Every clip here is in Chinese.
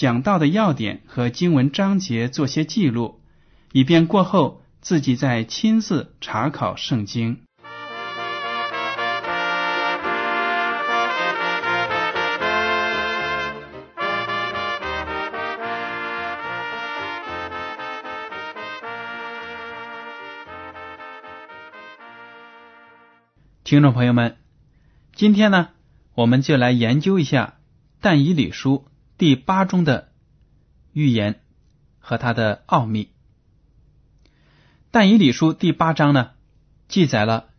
讲到的要点和经文章节做些记录，以便过后自己再亲自查考圣经。听众朋友们，今天呢，我们就来研究一下《但以理书》第八中的预言和它的奥秘。《但以理书》第八章呢，记载了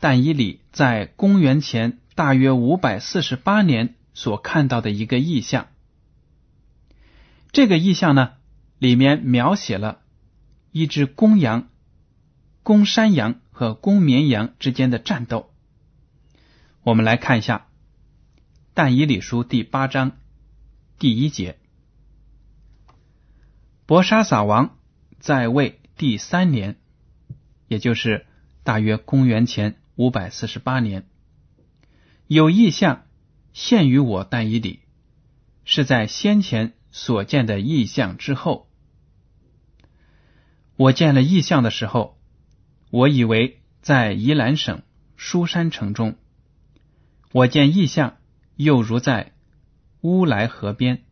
但以理在公元前大约五百四十八年所看到的一个异象。这个异象呢，里面描写了一只公羊、公山羊。和公绵羊之间的战斗，我们来看一下《但以理书》第八章第一节：博沙撒王在位第三年，也就是大约公元前五百四十八年，有异象现于我但以理，是在先前所见的异象之后。我见了异象的时候。我以为在宜兰省书山城中，我见异象，又如在乌来河边。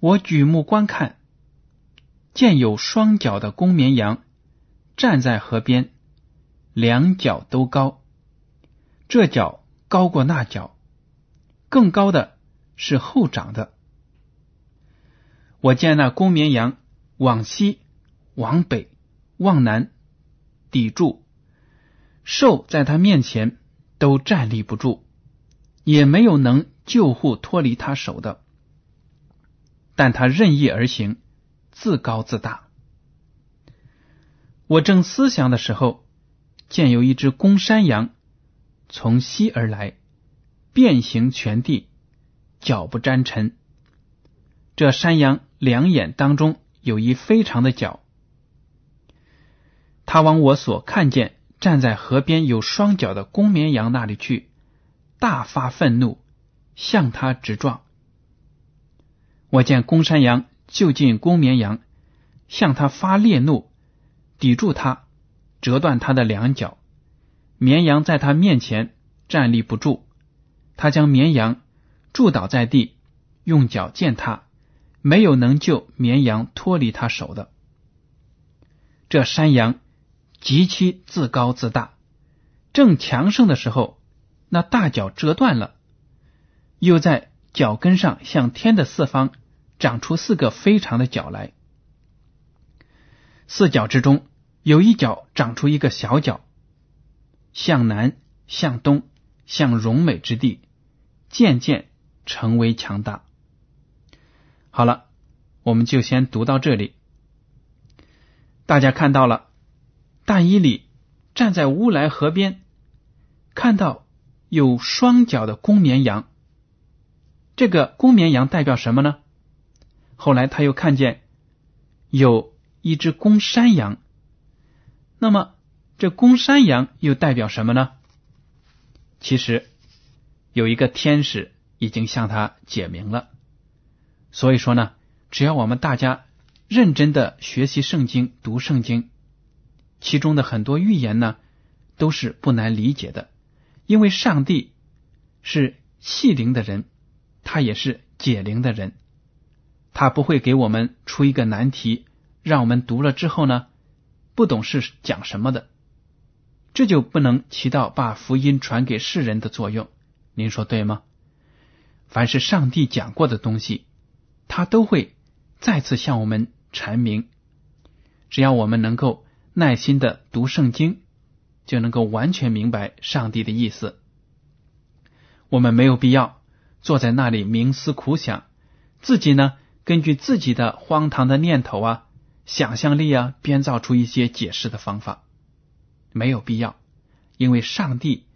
我举目观看，见有双脚的公绵羊站在河边，两脚都高，这脚高过那脚，更高的是后长的。我见那公绵羊往西，往北。往南抵住，兽在他面前都站立不住，也没有能救护脱离他手的。但他任意而行，自高自大。我正思想的时候，见有一只公山羊从西而来，遍行全地，脚不沾尘。这山羊两眼当中有一非常的角。他往我所看见站在河边有双脚的公绵羊那里去，大发愤怒，向他直撞。我见公山羊就近公绵羊，向他发烈怒，抵住他，折断他的两脚。绵羊在他面前站立不住，他将绵羊住倒在地，用脚践踏，没有能救绵羊脱离他手的。这山羊。极其自高自大，正强盛的时候，那大脚折断了，又在脚跟上向天的四方长出四个非常的角来。四角之中有一角长出一个小角，向南、向东、向荣美之地，渐渐成为强大。好了，我们就先读到这里。大家看到了。但伊里站在乌来河边，看到有双脚的公绵羊。这个公绵羊代表什么呢？后来他又看见有一只公山羊。那么这公山羊又代表什么呢？其实有一个天使已经向他解明了。所以说呢，只要我们大家认真的学习圣经、读圣经。其中的很多预言呢，都是不难理解的，因为上帝是弃灵的人，他也是解铃的人，他不会给我们出一个难题，让我们读了之后呢，不懂是讲什么的，这就不能起到把福音传给世人的作用。您说对吗？凡是上帝讲过的东西，他都会再次向我们阐明。只要我们能够耐心的读圣经，就能够完全明白上帝的意思。我们没有必要坐在那里冥思苦想，自己呢根据自己的荒唐的念头啊、想象力啊，编造出一些解释的方法，没有必要，因为上帝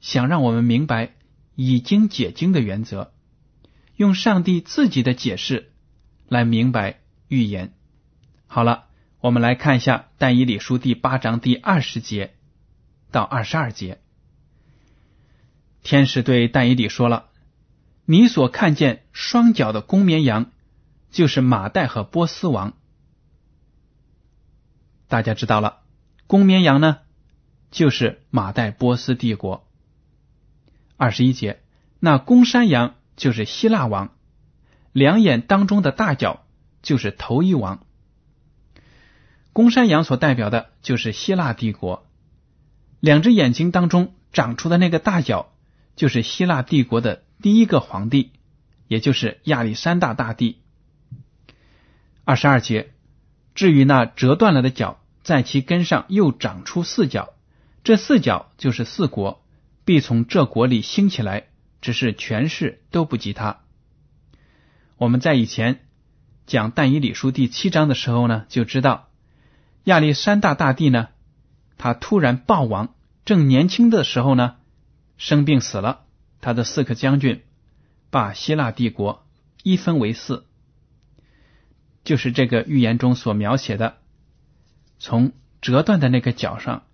想让我们明白已经解经的原则，用上帝自己的解释来明白预言。好了。我们来看一下《但以理书》第八章第二十节到二十二节。天使对但以理说了：“你所看见双脚的公绵羊，就是马代和波斯王。大家知道了，公绵羊呢，就是马代波斯帝国。二十一节，那公山羊就是希腊王，两眼当中的大角就是头一王。”公山羊所代表的就是希腊帝国，两只眼睛当中长出的那个大角，就是希腊帝国的第一个皇帝，也就是亚历山大大帝。二十二节，至于那折断了的角，在其根上又长出四角，这四角就是四国，必从这国里兴起来，只是权势都不及他。我们在以前讲但以理书第七章的时候呢，就知道。亚历山大大帝呢，他突然暴亡，正年轻的时候呢，生病死了。他的四个将军把希腊帝国一分为四，就是这个预言中所描写的，从折断的那个角上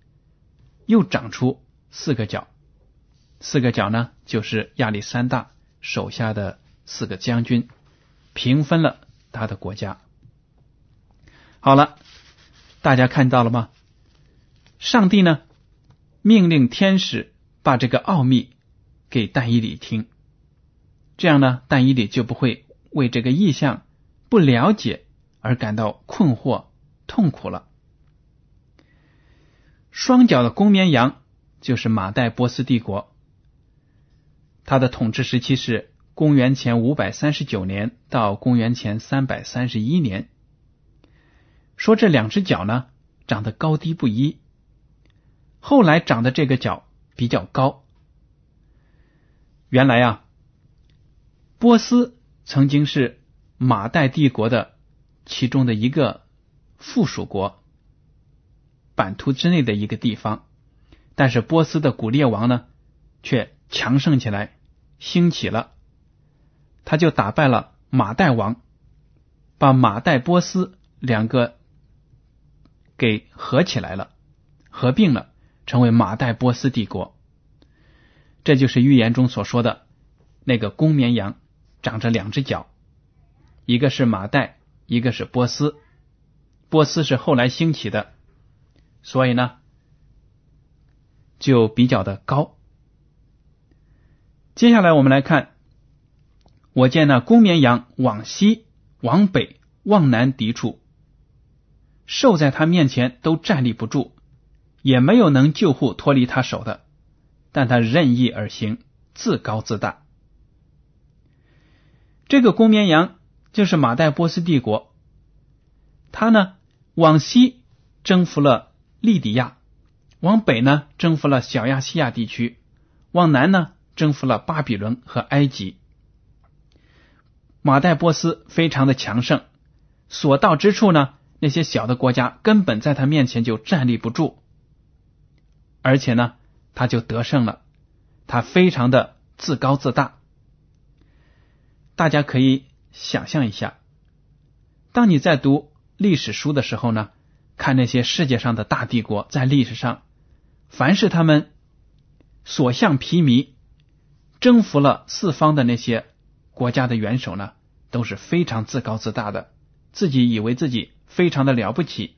又长出四个角，四个角呢，就是亚历山大手下的四个将军平分了他的国家。好了。大家看到了吗？上帝呢，命令天使把这个奥秘给但以理听，这样呢，但以理就不会为这个意象不了解而感到困惑、痛苦了。双脚的公绵羊就是马代波斯帝国，它的统治时期是公元前五百三十九年到公元前三百三十一年。说这两只脚呢长得高低不一，后来长的这个脚比较高。原来啊，波斯曾经是马代帝国的其中的一个附属国，版图之内的一个地方，但是波斯的古列王呢却强盛起来，兴起了，他就打败了马代王，把马代波斯两个。给合起来了，合并了，成为马代波斯帝国。这就是预言中所说的那个公绵羊，长着两只脚，一个是马代，一个是波斯。波斯是后来兴起的，所以呢，就比较的高。接下来我们来看，我见那公绵羊往西、往北、往南抵触。兽在他面前都站立不住，也没有能救护脱离他手的，但他任意而行，自高自大。这个公绵羊就是马代波斯帝国，他呢往西征服了利底亚，往北呢征服了小亚细亚地区，往南呢征服了巴比伦和埃及。马代波斯非常的强盛，所到之处呢。那些小的国家根本在他面前就站立不住，而且呢，他就得胜了。他非常的自高自大。大家可以想象一下，当你在读历史书的时候呢，看那些世界上的大帝国在历史上，凡是他们所向披靡、征服了四方的那些国家的元首呢，都是非常自高自大的，自己以为自己。非常的了不起，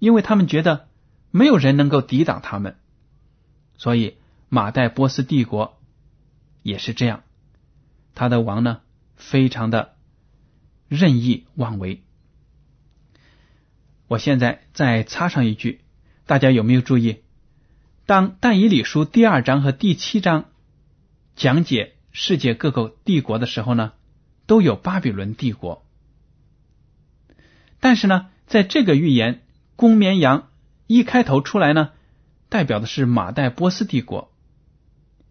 因为他们觉得没有人能够抵挡他们，所以马代波斯帝国也是这样。他的王呢，非常的任意妄为。我现在再插上一句，大家有没有注意？当但以理书第二章和第七章讲解世界各个帝国的时候呢，都有巴比伦帝国。但是呢，在这个预言公绵羊一开头出来呢，代表的是马代波斯帝国。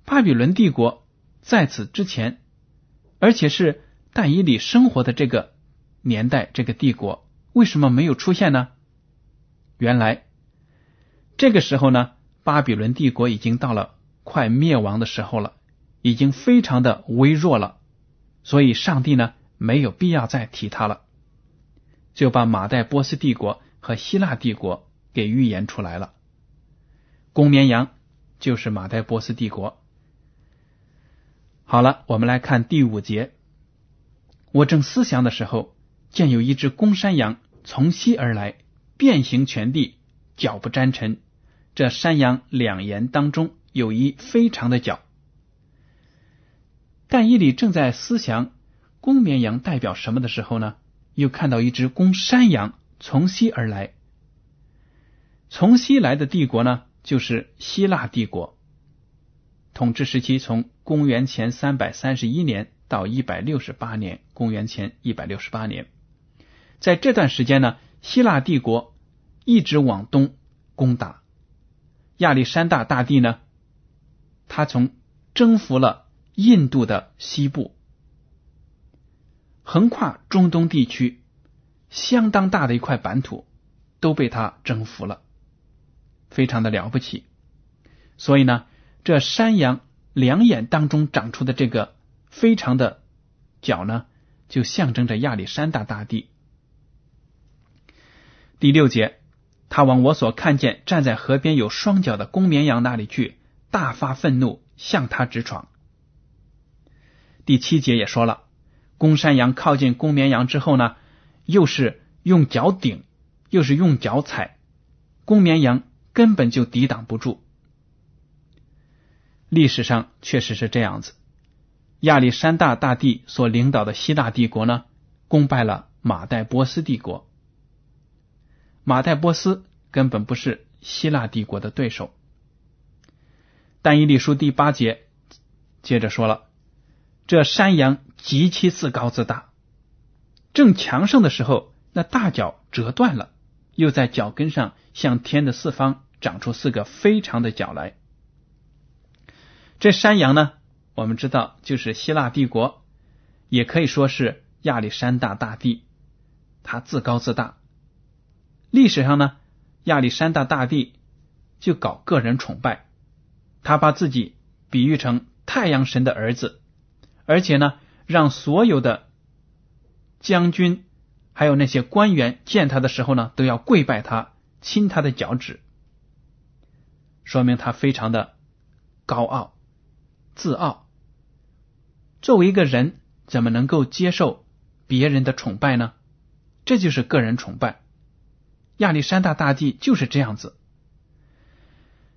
巴比伦帝国在此之前，而且是但以理生活的这个年代，这个帝国为什么没有出现呢？原来这个时候呢，巴比伦帝国已经到了快灭亡的时候了，已经非常的微弱了，所以上帝呢没有必要再提它了。就把马代波斯帝国和希腊帝国给预言出来了。公绵羊就是马代波斯帝国。好了，我们来看第五节。我正思想的时候，见有一只公山羊从西而来，遍行全地，脚不沾尘。这山羊两眼当中有一非常的角。但伊里正在思想公绵羊代表什么的时候呢？又看到一只公山羊从西而来，从西来的帝国呢，就是希腊帝国。统治时期从公元前三百三十一年到一百六十八年，公元前一百六十八年，在这段时间呢，希腊帝国一直往东攻打亚历山大大帝呢，他从征服了印度的西部。横跨中东地区，相当大的一块版图都被他征服了，非常的了不起。所以呢，这山羊两眼当中长出的这个非常的角呢，就象征着亚历山大大帝。第六节，他往我所看见站在河边有双脚的公绵羊那里去，大发愤怒，向他直闯。第七节也说了。公山羊靠近公绵羊之后呢，又是用脚顶，又是用脚踩，公绵羊根本就抵挡不住。历史上确实是这样子。亚历山大大帝所领导的希腊帝国呢，攻败了马代波斯帝国。马代波斯根本不是希腊帝国的对手。但以理书第八节接着说了。这山羊极其自高自大，正强盛的时候，那大脚折断了，又在脚跟上向天的四方长出四个非常的脚来。这山羊呢，我们知道就是希腊帝国，也可以说是亚历山大大帝，他自高自大。历史上呢，亚历山大大帝就搞个人崇拜，他把自己比喻成太阳神的儿子。而且呢，让所有的将军还有那些官员见他的时候呢，都要跪拜他，亲他的脚趾，说明他非常的高傲、自傲。作为一个人，怎么能够接受别人的崇拜呢？这就是个人崇拜。亚历山大大帝就是这样子。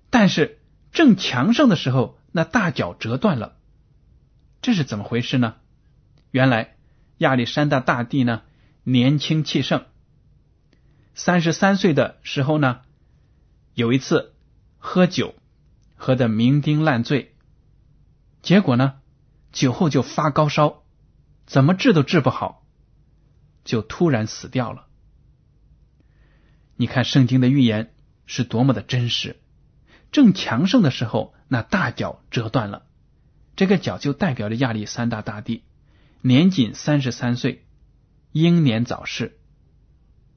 但是正强盛的时候，那大脚折断了。这是怎么回事呢？原来亚历山大大帝呢年轻气盛，三十三岁的时候呢，有一次喝酒喝得酩酊烂醉，结果呢酒后就发高烧，怎么治都治不好，就突然死掉了。你看圣经的预言是多么的真实，正强盛的时候，那大脚折断了。这个脚就代表着亚历山大大帝，年仅三十三岁，英年早逝，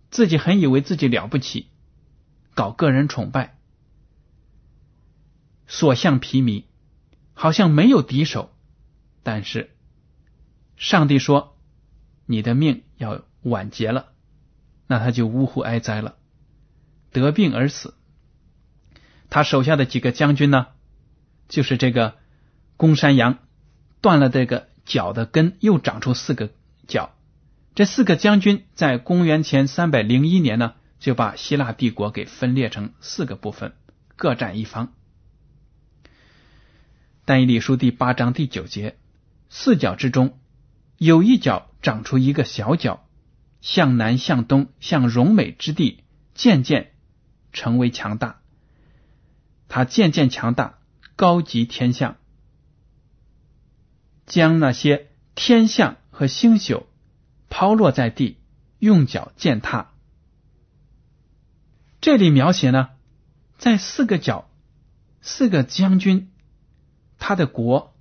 自己很以为自己了不起，搞个人崇拜，所向披靡，好像没有敌手。但是上帝说：“你的命要晚结了。”那他就呜呼哀哉了，得病而死。他手下的几个将军呢，就是这个。公山羊断了这个脚的根，又长出四个脚。这四个将军在公元前三百零一年呢，就把希腊帝国给分裂成四个部分，各占一方。但以理书第八章第九节，四角之中有一角长出一个小角，向南向东向荣美之地，渐渐成为强大。它渐渐强大，高级天象，将那些天象和星宿抛落在地，用脚践踏。这里描写呢，在四个角、四个将军他的国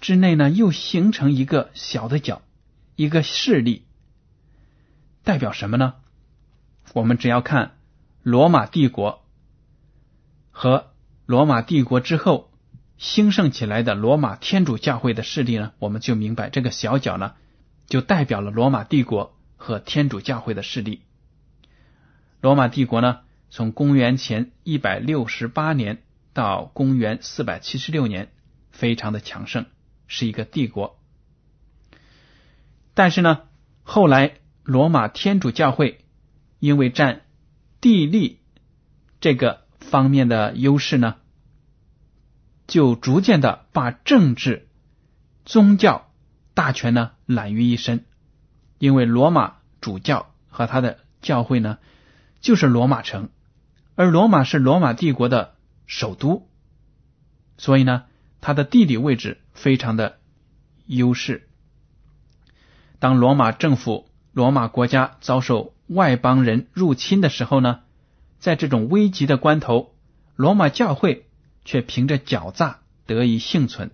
之内呢，又形成一个小的角，一个势力，代表什么呢？我们只要看罗马帝国。和罗马帝国之后兴盛起来的罗马天主教会的势力呢，我们就明白这个小角呢，就代表了罗马帝国和天主教会的势力。罗马帝国呢，从公元前一百六十八年到公元四百七十六年，非常的强盛，是一个帝国。但是呢，后来罗马天主教会因为占地利这个。方面的优势呢，就逐渐的把政治、宗教大权呢揽于一身。因为罗马主教和他的教会呢，就是罗马城，而罗马是罗马帝国的首都，所以呢，它的地理位置非常的优势。当罗马政府、罗马国家遭受外邦人入侵的时候呢？在这种危急的关头，罗马教会却凭着狡诈得以幸存，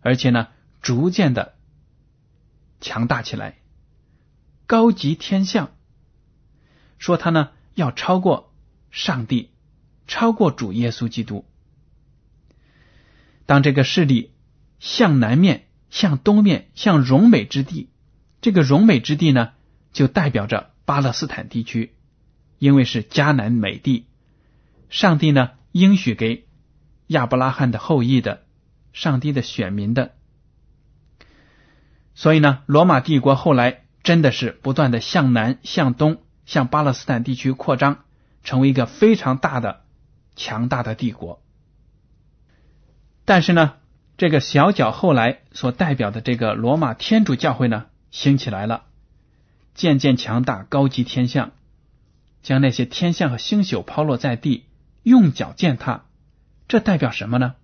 而且呢，逐渐的强大起来，高级天象，说他呢要超过上帝，超过主耶稣基督。当这个势力向南面、向东面、向荣美之地，这个荣美之地呢，就代表着巴勒斯坦地区。因为是迦南美地，上帝呢应许给亚伯拉罕的后裔的，上帝的选民的，所以呢，罗马帝国后来真的是不断的向南、向东、向巴勒斯坦地区扩张，成为一个非常大的、强大的帝国。但是呢，这个小角后来所代表的这个罗马天主教会呢，兴起来了，渐渐强大，高级天象。将那些天象和星宿抛落在地，用脚践踏，这代表什么呢？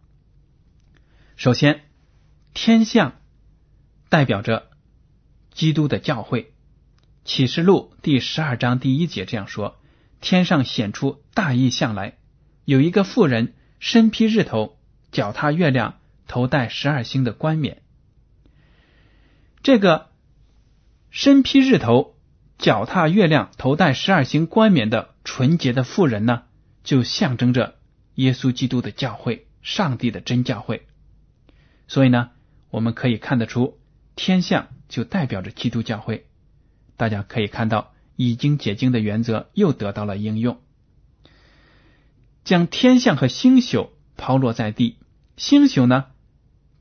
首先，天象代表着基督的教会。启示录第十二章第一节这样说：“天上显出大异象来，有一个妇人身披日头，脚踏月亮，头戴十二星的冠冕。”这个身披日头。脚踏月亮、头戴十二星冠冕的纯洁的妇人呢，就象征着耶稣基督的教会，上帝的真教会。所以呢，我们可以看得出，天象就代表着基督教会。大家可以看到，已经解经的原则又得到了应用，将天象和星宿抛落在地。星宿呢，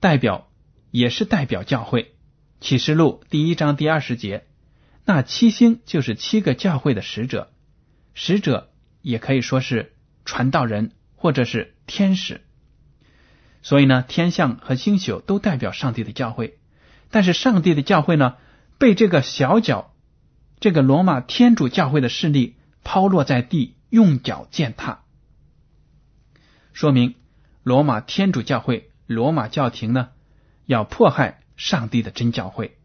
代表也是代表教会。启示录第一章第二十节。那七星就是七个教会的使者，使者也可以说是传道人或者是天使。所以呢，天象和星宿都代表上帝的教会。但是上帝的教会呢，被这个小脚，这个罗马天主教会的势力抛落在地，用脚践踏，说明罗马天主教会、罗马教廷呢，要迫害上帝的真教会。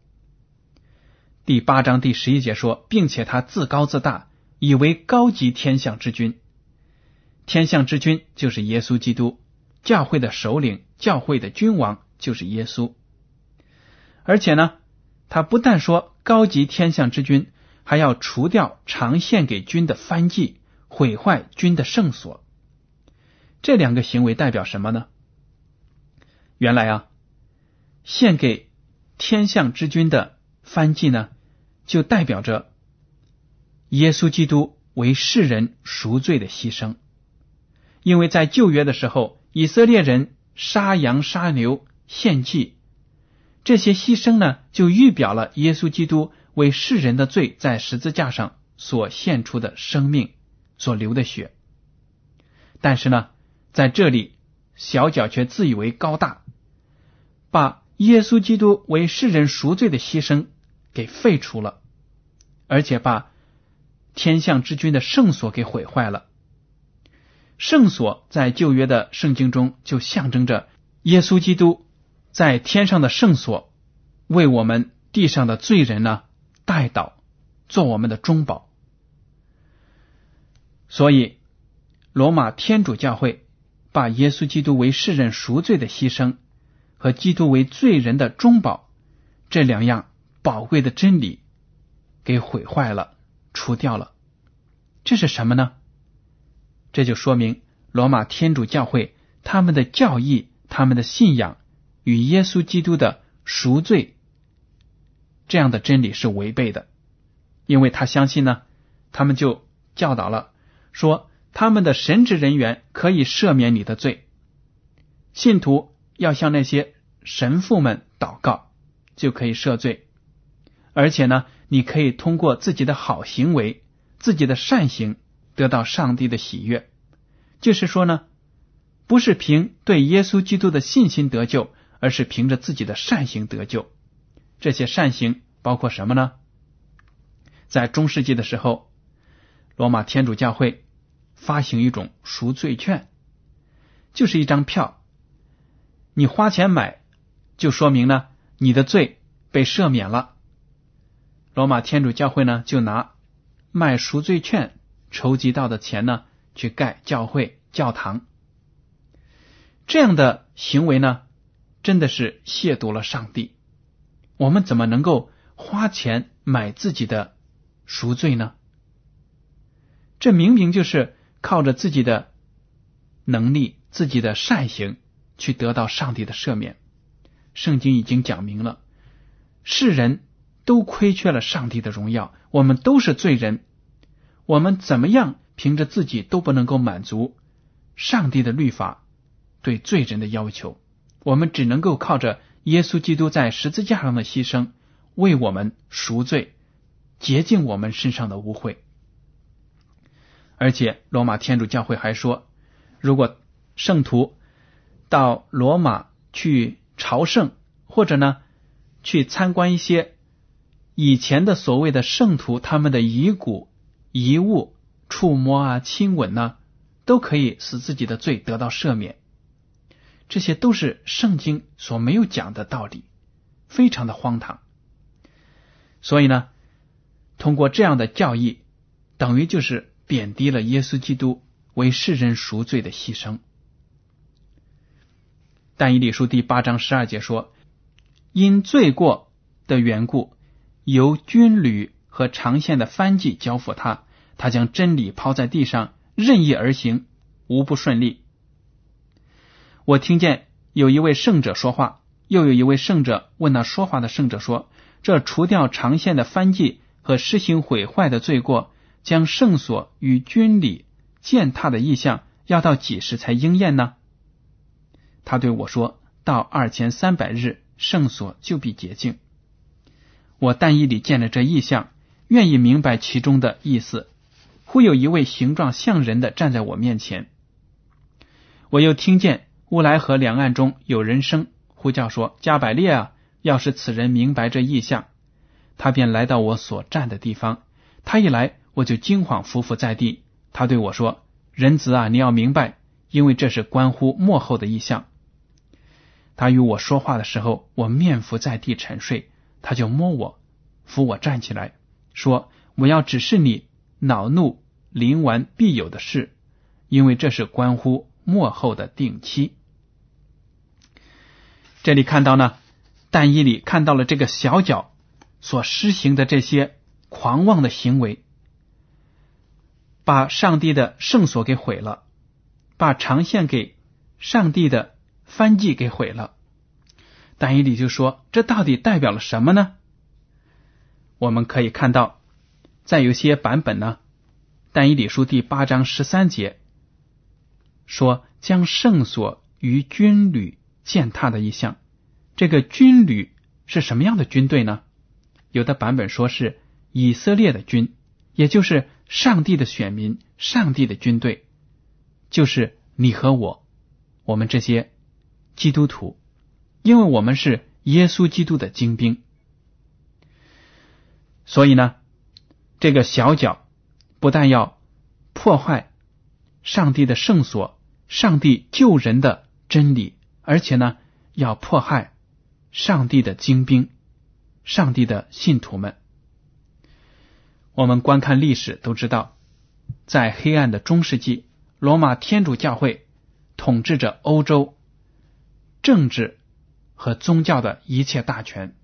第八章第十一节说，并且他自高自大，以为高级天象之君。天象之君就是耶稣基督，教会的首领，教会的君王就是耶稣。而且呢，他不但说高级天象之君，还要除掉常献给君的番祭，毁坏君的圣所。这两个行为代表什么呢？原来啊，献给天象之君的番祭呢？就代表着耶稣基督为世人赎罪的牺牲，因为在旧约的时候，以色列人杀羊杀牛献祭，这些牺牲呢，就预表了耶稣基督为世人的罪在十字架上所献出的生命所流的血。但是呢，在这里小脚却自以为高大，把耶稣基督为世人赎罪的牺牲给废除了，而且把天象之君的圣所给毁坏了。圣所在旧约的圣经中就象征着耶稣基督在天上的圣所为我们地上的罪人呢代祷，做我们的中保。所以，罗马天主教会把耶稣基督为世人赎罪的牺牲和基督为罪人的中保这两样宝贵的真理给毁坏了、除掉了。这是什么呢？这就说明罗马天主教会他们的教义、他们的信仰与耶稣基督的赎罪这样的真理是违背的，因为他相信呢，他们就教导了说，他们的神职人员可以赦免你的罪，信徒要向那些神父们祷告就可以赦罪，而且呢，你可以通过自己的好行为、自己的善行。得到上帝的喜悦，就是说呢，不是凭对耶稣基督的信心得救，而是凭着自己的善行得救。这些善行包括什么呢？在中世纪的时候，罗马天主教会发行一种赎罪券，就是一张票，你花钱买，就说明呢你的罪被赦免了。罗马天主教会呢就拿卖赎罪券。筹集到的钱呢，去盖教会、教堂，这样的行为呢，真的是亵渎了上帝。我们怎么能够花钱买自己的赎罪呢？这明明就是靠着自己的能力、自己的善行去得到上帝的赦免。圣经已经讲明了，世人都亏缺了上帝的荣耀，我们都是罪人。我们怎么样凭着自己都不能够满足上帝的律法对罪人的要求，我们只能够靠着耶稣基督在十字架上的牺牲为我们赎罪，洁净我们身上的污秽。而且罗马天主教会还说，如果圣徒到罗马去朝圣，或者呢去参观一些以前的所谓的圣徒他们的遗骨。遗物触摸啊、亲吻呢，都可以使自己的罪得到赦免。这些都是圣经所没有讲的道理，非常的荒唐。所以呢，通过这样的教义，等于就是贬低了耶稣基督为世人赎罪的牺牲。但以理书第八章十二节说：“因罪过的缘故，由军旅和长线的番祭交付他。”他将真理抛在地上，任意而行，无不顺利。我听见有一位圣者说话，又有一位圣者问那说话的圣者说：“这除掉长线的翻祭和施行毁坏的罪过，将圣所与军礼践踏的意象，要到几时才应验呢？”他对我说：“到二千三百日，圣所就必洁净。”我但一里见了这意象，愿意明白其中的意思。忽有一位形状像人的站在我面前，我又听见乌来河两岸中有人声呼叫说：“加百列啊！要是此人明白这意象，他便来到我所站的地方。他一来，我就惊慌伏伏在地。他对我说：‘仁子啊，你要明白，因为这是关乎幕后的意象。’他与我说话的时候，我面伏在地沉睡。他就摸我，扶我站起来，说：‘我要指示你，恼怒。’临完必有的事，因为这是关乎末后的定期。这里看到呢，但以里看到了这个小角所施行的这些狂妄的行为，把上帝的圣所给毁了，把长线给上帝的翻祭给毁了。但以里就说：“这到底代表了什么呢？”我们可以看到，在有些版本呢。但以理书第八章十三节说：“将圣所与军旅践踏的意象。”这个军旅是什么样的军队呢？有的版本说是以色列的军，也就是上帝的选民，上帝的军队，就是你和我，我们这些基督徒，因为我们是耶稣基督的精兵。所以呢，这个小脚不但要破坏上帝的圣所、上帝救人的真理，而且呢，要迫害上帝的精兵、上帝的信徒们。我们观看历史都知道，在黑暗的中世纪，罗马天主教会统治着欧洲政治和宗教的一切大权，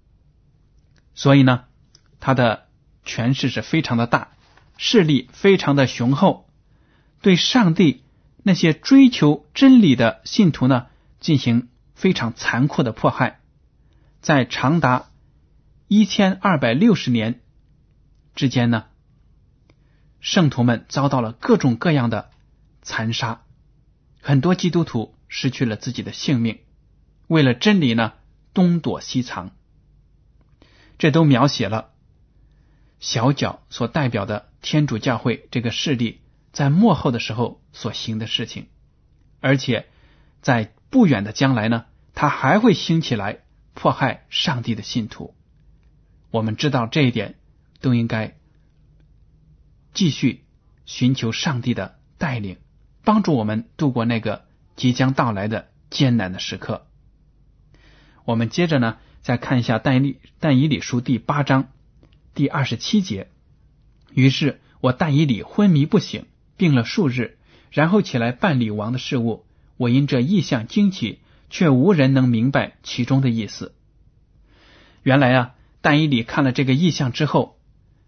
所以呢。他的权势是非常的大，势力非常的雄厚，对上帝那些追求真理的信徒呢，进行非常残酷的迫害，在长达一千二百六十年之间呢，圣徒们遭到了各种各样的残杀，很多基督徒失去了自己的性命，为了真理呢，东躲西藏，这都描写了。小角所代表的天主教会这个势力，在幕后的时候所行的事情，而且在不远的将来呢，他还会兴起来迫害上帝的信徒。我们知道这一点，都应该继续寻求上帝的带领，帮助我们度过那个即将到来的艰难的时刻。我们接着呢，再看一下《但以但以理书》第八章。第二十七节，于是我但以理昏迷不醒，病了数日，然后起来办理王的事务。我因这异象惊奇，却无人能明白其中的意思。原来啊，但以理看了这个异象之后，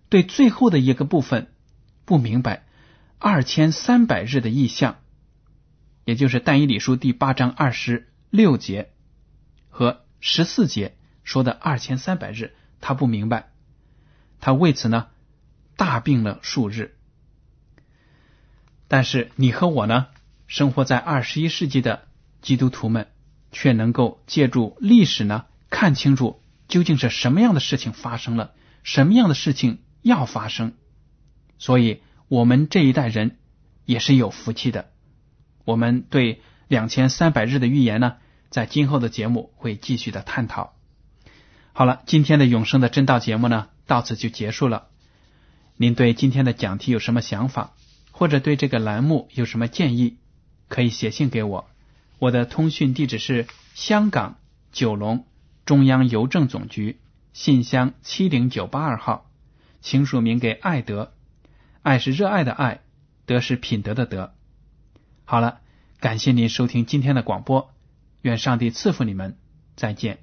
对最后的一个部分不明白，二千三百日的异象，也就是但以理书第八章二十六节和十四节说的二千三百日，他不明白。他为此呢大病了数日，但是你和我呢，生活在二十一世纪的基督徒们，却能够借助历史呢，看清楚究竟是什么样的事情发生了，什么样的事情要发生。所以，我们这一代人也是有福气的。我们对两千三百日的预言呢，在今后的节目会继续的探讨。好了，今天的永生的真道节目呢。到此就结束了。您对今天的讲题有什么想法，或者对这个栏目有什么建议，可以写信给我。我的通讯地址是香港九龙中央邮政总局信箱七零九八二号，请署名给爱德。爱是热爱的爱，德是品德的德。好了，感谢您收听今天的广播，愿上帝赐福你们，再见。